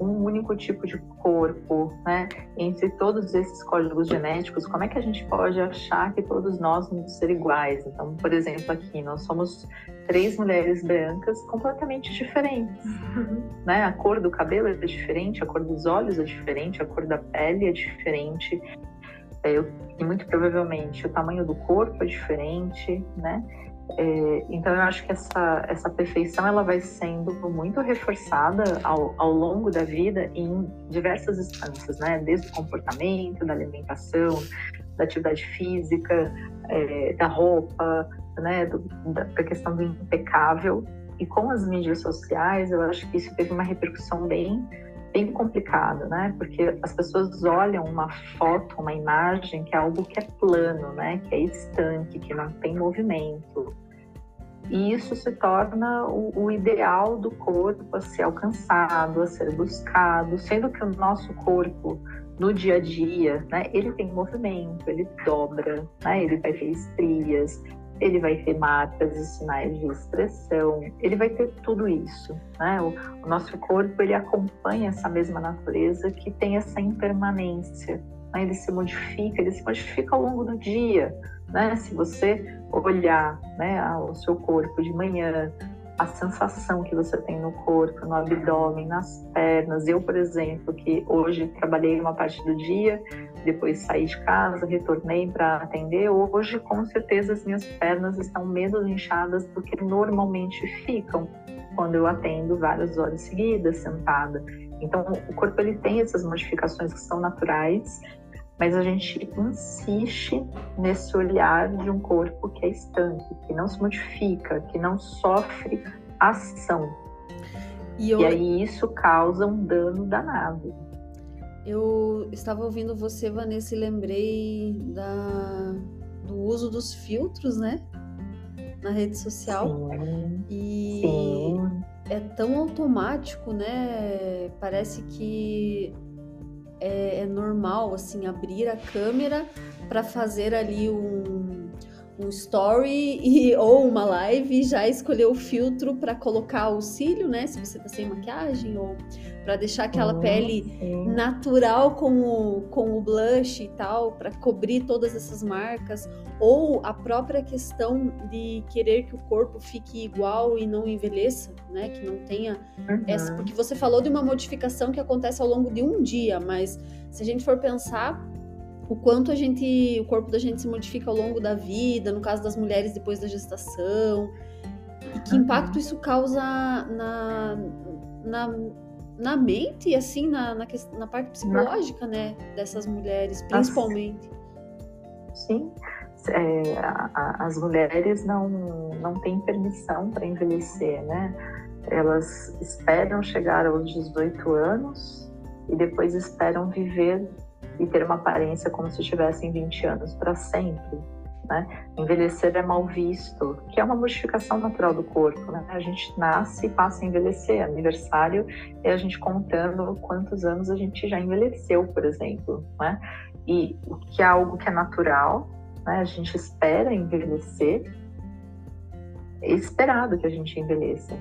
Speaker 3: um único tipo de corpo, né? Entre todos esses códigos genéticos, como é que a gente pode achar que todos nós vamos ser iguais? Então, por exemplo, aqui nós somos três mulheres brancas completamente diferentes, uhum. né? A cor do cabelo é diferente, a cor dos olhos é diferente, a cor da pele é diferente, é, e muito provavelmente o tamanho do corpo é diferente, né? É, então eu acho que essa, essa perfeição ela vai sendo muito reforçada ao, ao longo da vida em diversas instâncias, né? Desde o comportamento, da alimentação, da atividade física, é, da roupa, né? Do, da, questão do impecável. E com as mídias sociais, eu acho que isso teve uma repercussão bem bem complicado, né? Porque as pessoas olham uma foto, uma imagem que é algo que é plano, né? Que é estanque, que não tem movimento. E isso se torna o, o ideal do corpo a ser alcançado, a ser buscado, sendo que o nosso corpo no dia a dia, né, ele tem movimento, ele dobra, né, ele vai ter estrias, ele vai ter marcas e sinais de expressão, ele vai ter tudo isso. Né? O, o, nosso corpo ele acompanha essa mesma natureza que tem essa impermanência. Né? Ele se modifica, ele se modifica ao longo do dia. Né? Se você olhar né, o seu corpo de manhã, a sensação que você tem no corpo, no abdômen, nas pernas. Eu, por exemplo, que hoje trabalhei uma parte do dia, depois saí de casa, retornei para atender. Hoje, com certeza, as minhas pernas estão menos inchadas do que normalmente ficam quando eu atendo várias horas seguidas sentada. Então, o corpo ele tem essas modificações que são naturais mas a gente insiste nesse olhar de um corpo que é estanque, que não se modifica, que não sofre ação. E, eu... e aí isso causa um dano danado.
Speaker 1: Eu estava ouvindo você, Vanessa, e lembrei da, do uso dos filtros, né? Na rede social.
Speaker 3: Sim,
Speaker 1: e
Speaker 3: sim.
Speaker 1: é tão automático, né? Parece que é, é normal assim abrir a câmera para fazer ali um, um story e, ou uma live e já escolher o filtro para colocar o cílio, né? Se você tá sem maquiagem ou para deixar aquela pele sim. natural com o, com o blush e tal, para cobrir todas essas marcas, ou a própria questão de querer que o corpo fique igual e não envelheça, né? Que não tenha uhum. essa, porque você falou de uma modificação que acontece ao longo de um dia, mas se a gente for pensar o quanto a gente, o corpo da gente se modifica ao longo da vida, no caso das mulheres depois da gestação, e que impacto isso causa na, na na mente e assim na, na, na parte psicológica, né, dessas mulheres, principalmente.
Speaker 3: Sim, é, a, a, as mulheres não não têm permissão para envelhecer, né? Elas esperam chegar aos 18 anos e depois esperam viver e ter uma aparência como se tivessem 20 anos para sempre. Né? Envelhecer é mal visto, que é uma modificação natural do corpo. Né? A gente nasce e passa a envelhecer. Aniversário é a gente contando quantos anos a gente já envelheceu, por exemplo. Né? E o que é algo que é natural, né? a gente espera envelhecer, é esperado que a gente envelheça,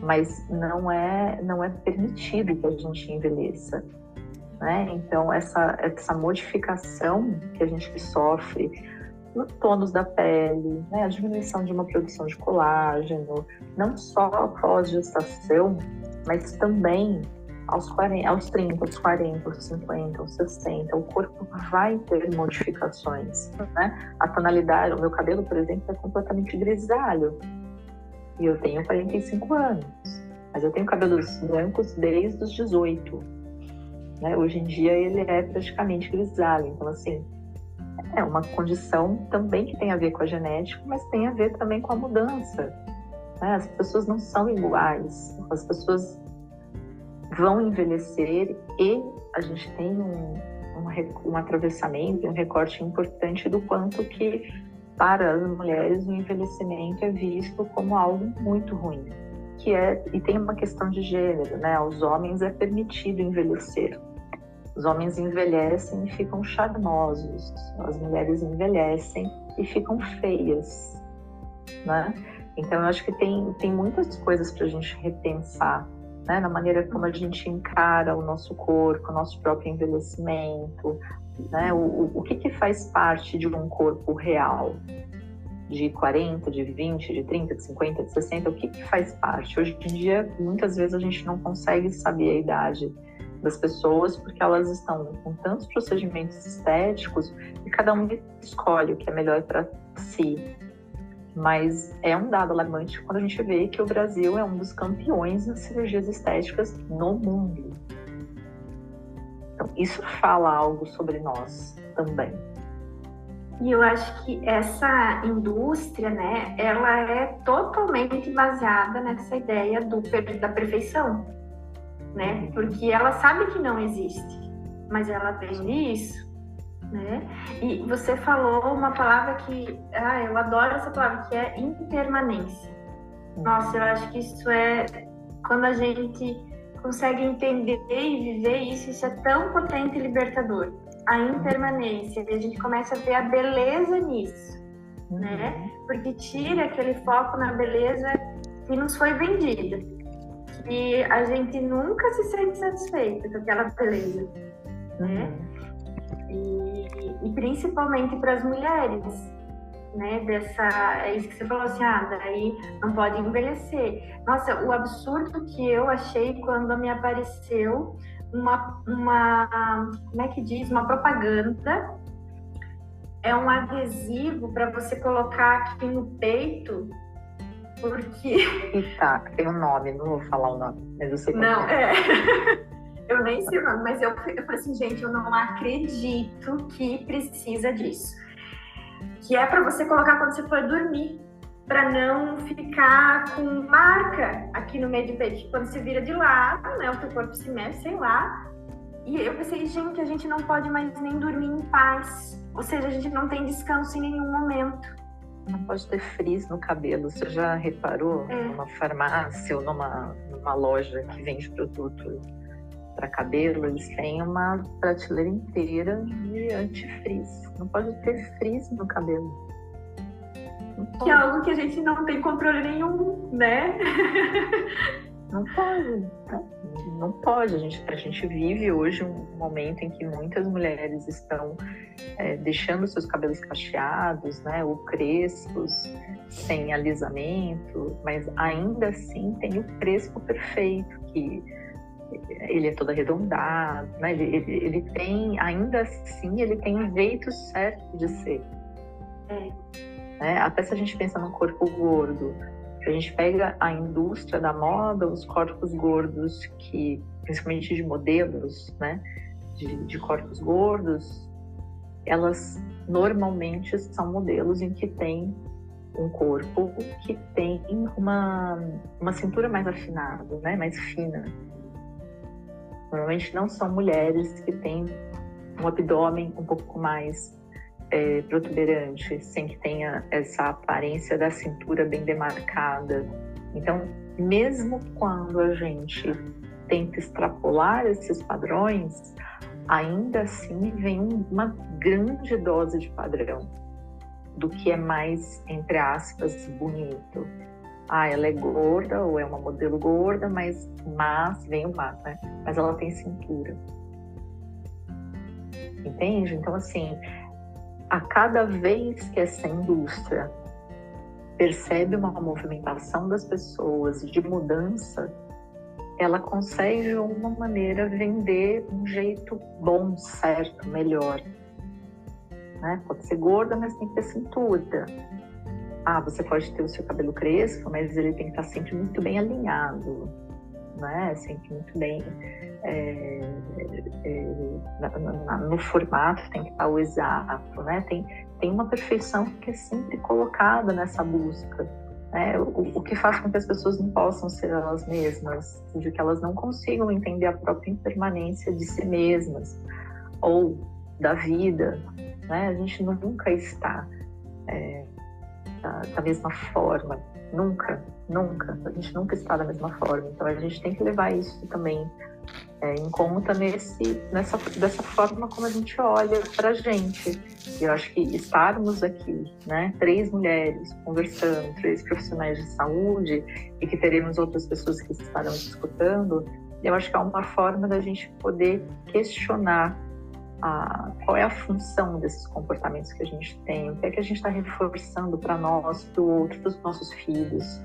Speaker 3: mas não é, não é permitido que a gente envelheça. Né? Então, essa, essa modificação que a gente sofre no tônus da pele, né? a diminuição de uma produção de colágeno, não só após gestação, mas também aos, 40, aos 30, aos 40, aos 50, aos 60, o corpo vai ter modificações. Né? A tonalidade, o meu cabelo, por exemplo, é completamente grisalho. E eu tenho 45 anos. Mas eu tenho cabelos brancos desde os 18. Né? Hoje em dia ele é praticamente grisalho. Então, assim, é uma condição também que tem a ver com a genética, mas tem a ver também com a mudança. Né? As pessoas não são iguais. As pessoas vão envelhecer e a gente tem um, um, um atravessamento, um recorte importante do quanto que para as mulheres o envelhecimento é visto como algo muito ruim, que é e tem uma questão de gênero, né? Aos homens é permitido envelhecer. Os homens envelhecem e ficam charmosos, as mulheres envelhecem e ficam feias, né? Então eu acho que tem tem muitas coisas para a gente repensar né? na maneira como a gente encara o nosso corpo, o nosso próprio envelhecimento, né? o, o que, que faz parte de um corpo real, de 40, de 20, de 30, de 50, de 60, o que, que faz parte? Hoje em dia, muitas vezes a gente não consegue saber a idade das pessoas porque elas estão com tantos procedimentos estéticos e cada um escolhe o que é melhor para si. Mas é um dado alarmante quando a gente vê que o Brasil é um dos campeões em cirurgias estéticas no mundo. Então, isso fala algo sobre nós também.
Speaker 2: E eu acho que essa indústria, né, ela é totalmente baseada nessa ideia do, da perfeição, né? Uhum. Porque ela sabe que não existe, mas ela vende isso né? E você falou uma palavra que, ah, eu adoro essa palavra, que é impermanência. Nossa, eu acho que isso é quando a gente consegue entender e viver isso, isso é tão potente e libertador. A impermanência, e a gente começa a ver a beleza nisso, né? Uhum. Porque tira aquele foco na beleza que nos foi vendida. E a gente nunca se sente satisfeito com aquela beleza, né? Uhum. E, e principalmente para as mulheres, né? Dessa, é isso que você falou assim, ah, daí não pode envelhecer. Nossa, o absurdo que eu achei quando me apareceu uma, uma como é que diz, uma propaganda é um adesivo para você colocar aqui no peito, porque.
Speaker 3: Tá, tem um nome, não vou falar o nome, mas eu sei
Speaker 2: Não, é. é. Eu nem sei o nome, mas eu, eu falei assim, gente, eu não acredito que precisa disso. Que é para você colocar quando você for dormir, para não ficar com marca aqui no meio do peito. Quando você vira de lado, né, o teu corpo se mexe, sei lá. E eu pensei, gente, a gente não pode mais nem dormir em paz. Ou seja, a gente não tem descanso em nenhum momento.
Speaker 3: Não pode ter frizz no cabelo. Você já reparou é. numa farmácia ou numa, numa loja que vende produto para cabelo, eles têm uma prateleira inteira de antifrizz. Não pode ter frizz no cabelo.
Speaker 2: Que é algo que a gente não tem controle nenhum, né?
Speaker 3: Não pode. Não pode. A gente, a gente vive hoje um momento em que muitas mulheres estão é, deixando seus cabelos cacheados, né, ou crespos, sem alisamento, mas ainda assim tem o crespo perfeito, que ele é todo arredondado, né? Ele, ele, ele, tem, ainda assim, ele tem um jeito certo de ser. É. Né? Até se a gente pensa no corpo gordo, a gente pega a indústria da moda, os corpos gordos que, principalmente de modelos, né? De, de corpos gordos, elas normalmente são modelos em que tem um corpo que tem uma, uma cintura mais afinada, né? Mais fina. Normalmente não são mulheres que têm um abdômen um pouco mais é, protuberante, sem que tenha essa aparência da cintura bem demarcada. Então, mesmo quando a gente tenta extrapolar esses padrões, ainda assim vem uma grande dose de padrão do que é mais, entre aspas, bonito ah, ela é gorda ou é uma modelo gorda, mas, mas vem o mas, né? Mas ela tem cintura. Entende? Então, assim, a cada vez que essa indústria percebe uma movimentação das pessoas de mudança, ela consegue de alguma maneira vender um jeito bom, certo, melhor. Né? Pode ser gorda, mas tem que ter cintura. Ah, você pode ter o seu cabelo crespo, mas ele tem que estar sempre muito bem alinhado, né? Sempre muito bem é, é, na, no formato, tem que estar o exato, né? Tem, tem uma perfeição que é sempre colocada nessa busca. Né? O, o, que faz com que as pessoas não possam ser elas mesmas, de que elas não consigam entender a própria impermanência de si mesmas ou da vida. Né? A gente nunca está é, da, da mesma forma, nunca, nunca. A gente nunca está da mesma forma. Então a gente tem que levar isso também é, em conta nesse, nessa, dessa forma como a gente olha para a gente. E eu acho que estarmos aqui, né, três mulheres conversando, três profissionais de saúde, e que teremos outras pessoas que estarão escutando, eu acho que é uma forma da gente poder questionar a, qual é a função desses comportamentos que a gente tem, o que é que a gente está reforçando para nós, para os nossos filhos.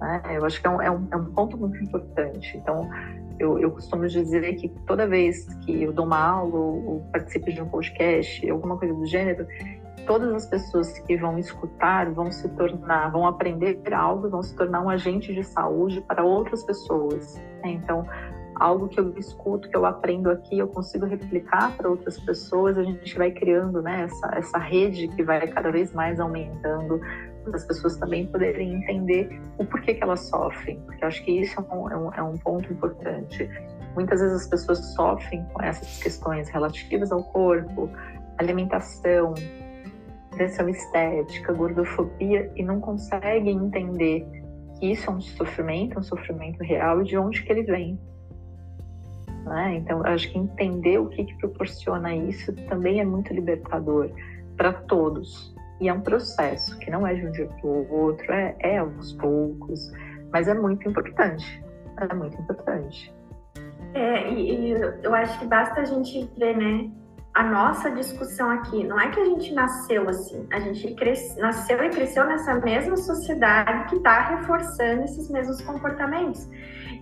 Speaker 3: Né? Eu acho que é um, é, um, é um ponto muito importante. Então, eu, eu, costumo dizer que toda vez que eu dou uma aula ou, ou participo de um podcast, alguma coisa do gênero, todas as pessoas que vão escutar vão se tornar, vão aprender algo, vão se tornar um agente de saúde para outras pessoas. Né? Então, algo que eu escuto, que eu aprendo aqui, eu consigo replicar para outras pessoas, a gente vai criando né, essa, essa rede que vai cada vez mais aumentando as pessoas também poderem entender o porquê que elas sofrem, porque eu acho que isso é um, é um, é um ponto importante. Muitas vezes as pessoas sofrem com essas questões relativas ao corpo, alimentação, pressão estética, gordofobia e não conseguem entender que isso é um sofrimento, um sofrimento real e de onde que ele vem. Né? Então, acho que entender o que, que proporciona isso também é muito libertador para todos. E é um processo que não é de um dia para o outro, é, é aos poucos, mas é muito importante. É muito importante.
Speaker 2: É, e, e, eu acho que basta a gente ver, né, a nossa discussão aqui. Não é que a gente nasceu assim, a gente cresce, nasceu e cresceu nessa mesma sociedade que está reforçando esses mesmos comportamentos.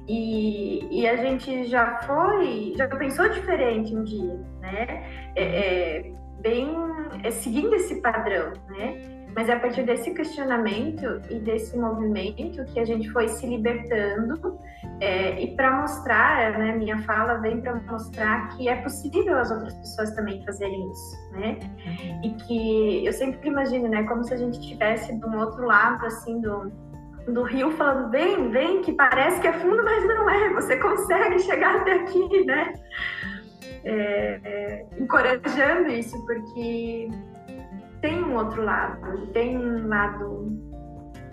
Speaker 2: E, e, a gente já foi, já pensou diferente um dia, né? É, é, bem é, seguindo esse padrão, né? Mas é a partir desse questionamento e desse movimento que a gente foi se libertando é, e para mostrar, né? Minha fala vem para mostrar que é possível as outras pessoas também fazerem isso, né? Uhum. E que eu sempre imagino, né? Como se a gente estivesse de um outro lado, assim, do, do rio falando, vem, vem, que parece que é fundo, mas não é, você consegue chegar até aqui, né? é, é, encorajando isso, porque tem um outro lado, tem um lado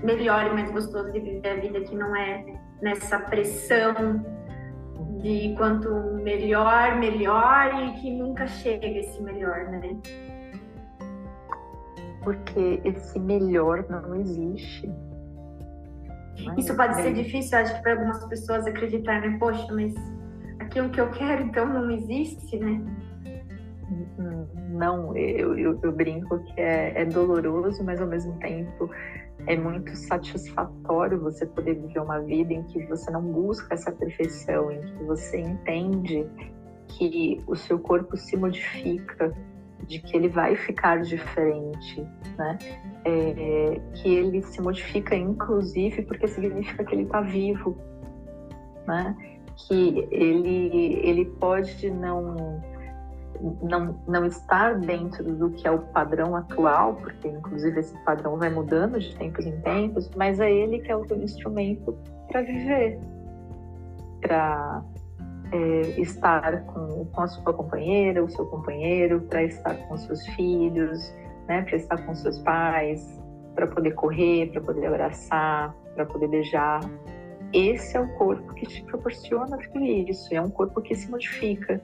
Speaker 2: melhor e mais gostoso de viver a vida que não é nessa pressão de quanto melhor, melhor e que nunca chega esse melhor, né?
Speaker 3: Porque esse melhor não existe.
Speaker 2: Isso pode ser difícil, acho que para algumas pessoas acreditar, né? Poxa, mas aquilo que eu quero, então não existe, né?
Speaker 3: Não, eu, eu, eu brinco que é, é, doloroso, mas ao mesmo tempo é muito satisfatório você poder viver uma vida em que você não busca essa perfeição, em que você entende que o seu corpo se modifica, de que ele vai ficar diferente, né? É, que ele se modifica inclusive porque significa que ele está vivo, né? que ele, ele pode não, não, não estar dentro do que é o padrão atual, porque inclusive esse padrão vai mudando de tempos em tempos, mas é ele que é o instrumento para viver, para é, estar com, com a sua companheira, o seu companheiro, para estar com seus filhos, né, para estar com seus pais, para poder correr, para poder abraçar, para poder beijar esse é o corpo que te proporciona tudo isso. É um corpo que se modifica,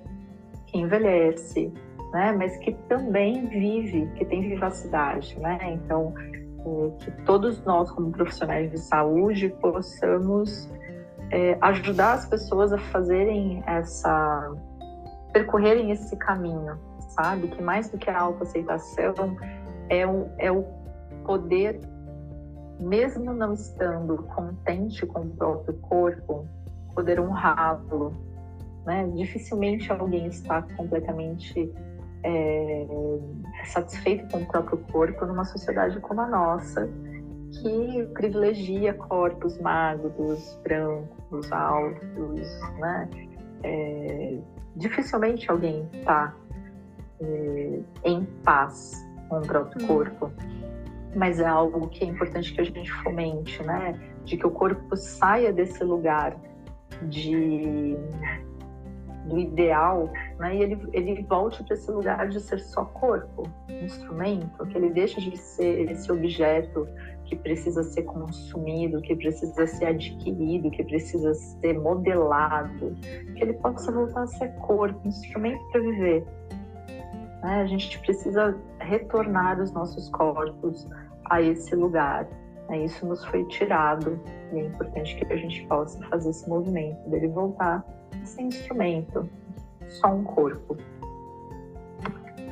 Speaker 3: que envelhece, né? Mas que também vive, que tem vivacidade, né? Então, é, que todos nós, como profissionais de saúde, possamos é, ajudar as pessoas a fazerem essa, percorrerem esse caminho sabe? Que mais do que a autoaceitação é o, é o poder, mesmo não estando contente com o próprio corpo, poder honrá-lo. Né? Dificilmente alguém está completamente é, satisfeito com o próprio corpo numa sociedade como a nossa, que privilegia corpos magros, brancos, altos, né? É, dificilmente alguém está é, em paz com o próprio corpo, mas é algo que é importante que a gente fomente, né? De que o corpo saia desse lugar de do ideal, né? E ele, ele volte para esse lugar de ser só corpo, instrumento, que ele deixe de ser esse objeto que precisa ser consumido, que precisa ser adquirido, que precisa ser modelado, que ele possa voltar a ser corpo, instrumento para viver. Né? A gente precisa retornar os nossos corpos a esse lugar. Né? Isso nos foi tirado e é importante que a gente possa fazer esse movimento dele voltar a ser instrumento, só um corpo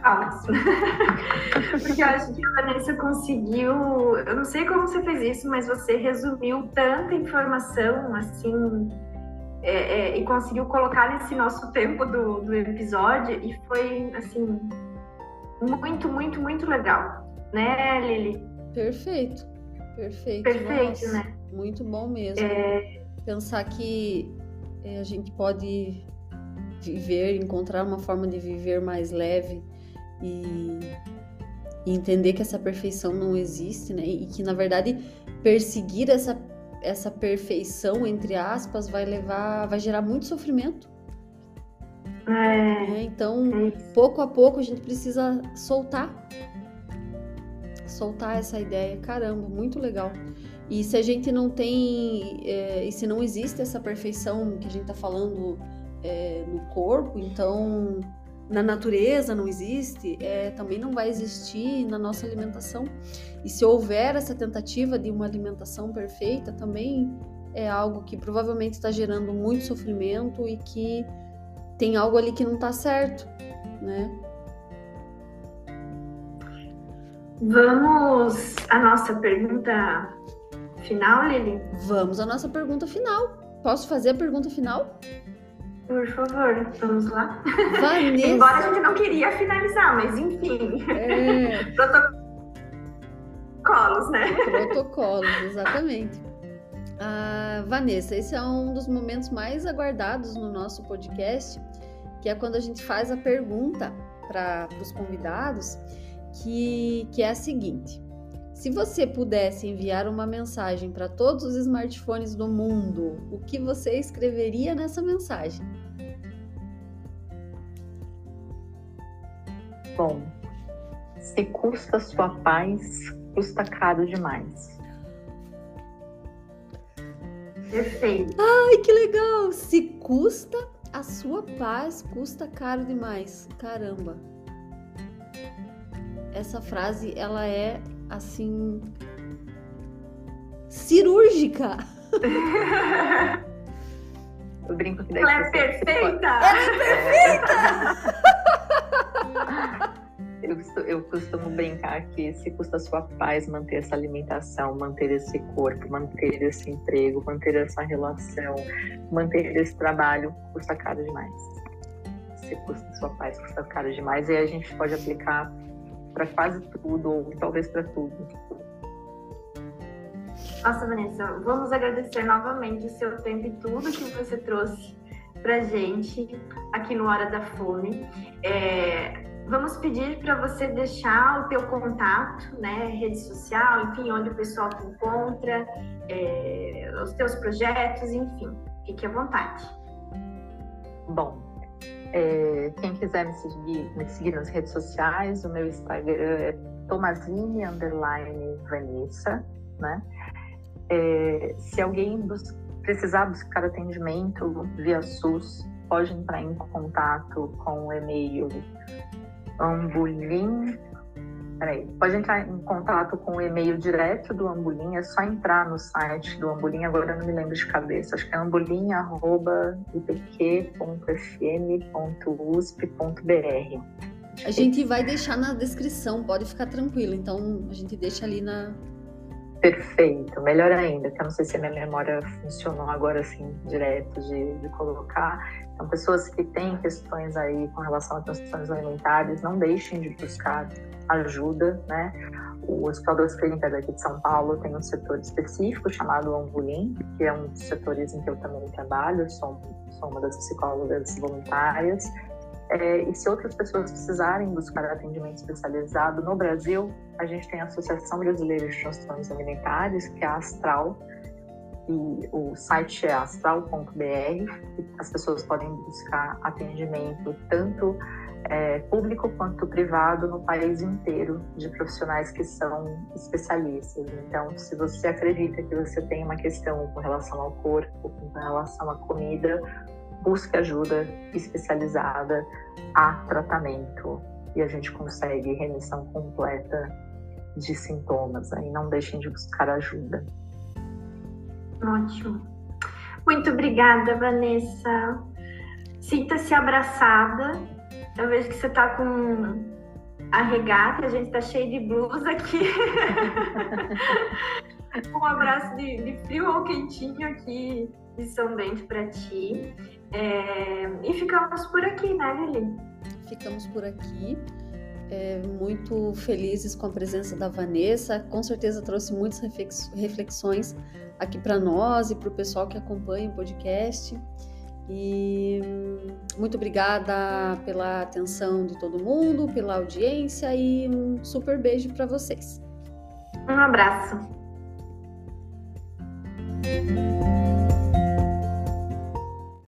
Speaker 2: palmas. Porque eu acho que a Vanessa conseguiu. Eu não sei como você fez isso, mas você resumiu tanta informação assim. É, é, e conseguiu colocar nesse nosso tempo do, do episódio e foi assim muito, muito, muito legal, né, Lili?
Speaker 1: Perfeito, perfeito.
Speaker 2: Perfeito, Nossa, né?
Speaker 1: Muito bom mesmo. É... Pensar que é, a gente pode viver, encontrar uma forma de viver mais leve, e, e entender que essa perfeição não existe, né? E que na verdade perseguir essa essa perfeição entre aspas vai levar, vai gerar muito sofrimento.
Speaker 2: É. Né?
Speaker 1: Então, é pouco a pouco a gente precisa soltar, soltar essa ideia. Caramba, muito legal. E se a gente não tem, é, e se não existe essa perfeição que a gente tá falando é, no corpo, então na natureza não existe, é, também não vai existir na nossa alimentação. E se houver essa tentativa de uma alimentação perfeita, também é algo que provavelmente está gerando muito sofrimento e que tem algo ali que não está certo, né?
Speaker 2: Vamos à nossa pergunta final, Lili?
Speaker 1: Vamos à nossa pergunta final. Posso fazer a pergunta final?
Speaker 2: Por favor, vamos lá.
Speaker 1: Vanessa.
Speaker 2: Embora a gente não queria finalizar, mas enfim. É... Protocolos, né?
Speaker 1: Protocolos, exatamente. Ah, Vanessa, esse é um dos momentos mais aguardados no nosso podcast, que é quando a gente faz a pergunta para os convidados, que, que é a seguinte: se você pudesse enviar uma mensagem para todos os smartphones do mundo, o que você escreveria nessa mensagem?
Speaker 3: Bom, se custa sua paz, custa caro demais.
Speaker 2: Perfeito.
Speaker 1: Ai, que legal! Se custa a sua paz, custa caro demais. Caramba. Essa frase, ela é assim cirúrgica.
Speaker 3: Eu brinco que
Speaker 2: Ela é perfeita!
Speaker 1: Ela é perfeita!
Speaker 3: Costumo brincar que se custa sua paz manter essa alimentação, manter esse corpo, manter esse emprego, manter essa relação, manter esse trabalho, custa caro demais. Se custa sua paz, custa caro demais. E a gente pode aplicar para quase tudo, ou talvez para tudo.
Speaker 2: Nossa, Vanessa, vamos agradecer novamente o seu tempo e tudo que você trouxe para gente aqui no Hora da Fome. É, vamos pedir para você deixar o teu contato, né, rede social, enfim, onde o pessoal te encontra, é, os teus projetos, enfim, fique à vontade.
Speaker 3: Bom, é, quem quiser me seguir, me seguir nas redes sociais, o meu Instagram é Tomazine underline Vanessa, né? É, se alguém bus precisar buscar atendimento via SUS, pode entrar em contato com o e-mail ambulim Peraí, pode entrar em contato com o e-mail direto do Ambulim, é só entrar no site do Ambulim, agora eu não me lembro de cabeça, acho que é ambulim.ipq.fm.usp.br.
Speaker 1: A gente vai deixar na descrição, pode ficar tranquilo. Então a gente deixa ali na.
Speaker 3: Perfeito, melhor ainda, que eu não sei se a minha memória funcionou agora assim, direto de, de colocar. Então, pessoas que têm questões aí com relação a transtornos alimentares, não deixem de buscar ajuda, né? O Hospital das Clínicas aqui de São Paulo tem um setor específico chamado Ambulim, que é um dos setores em que eu também trabalho, sou, sou uma das psicólogas voluntárias. É, e se outras pessoas precisarem buscar atendimento especializado no Brasil, a gente tem a Associação Brasileira de Transtornos Alimentares, que é a Astral, e o site é astral.br. As pessoas podem buscar atendimento tanto é, público quanto privado no país inteiro de profissionais que são especialistas. Então, se você acredita que você tem uma questão com relação ao corpo, com relação à comida, busque ajuda especializada a tratamento e a gente consegue remissão completa de sintomas. Aí não deixem de buscar ajuda.
Speaker 2: Ótimo. Muito obrigada, Vanessa. Sinta-se abraçada eu vejo que você tá com a regata, a gente tá cheio de blusa aqui. um abraço de, de, frio ou quentinho aqui de São Bento para ti. É, e ficamos por aqui, né, Lili?
Speaker 1: Ficamos por aqui. É, muito felizes com a presença da Vanessa. Com certeza trouxe muitas reflexões aqui para nós e para o pessoal que acompanha o podcast. E muito obrigada pela atenção de todo mundo, pela audiência e um super beijo para vocês.
Speaker 2: Um abraço.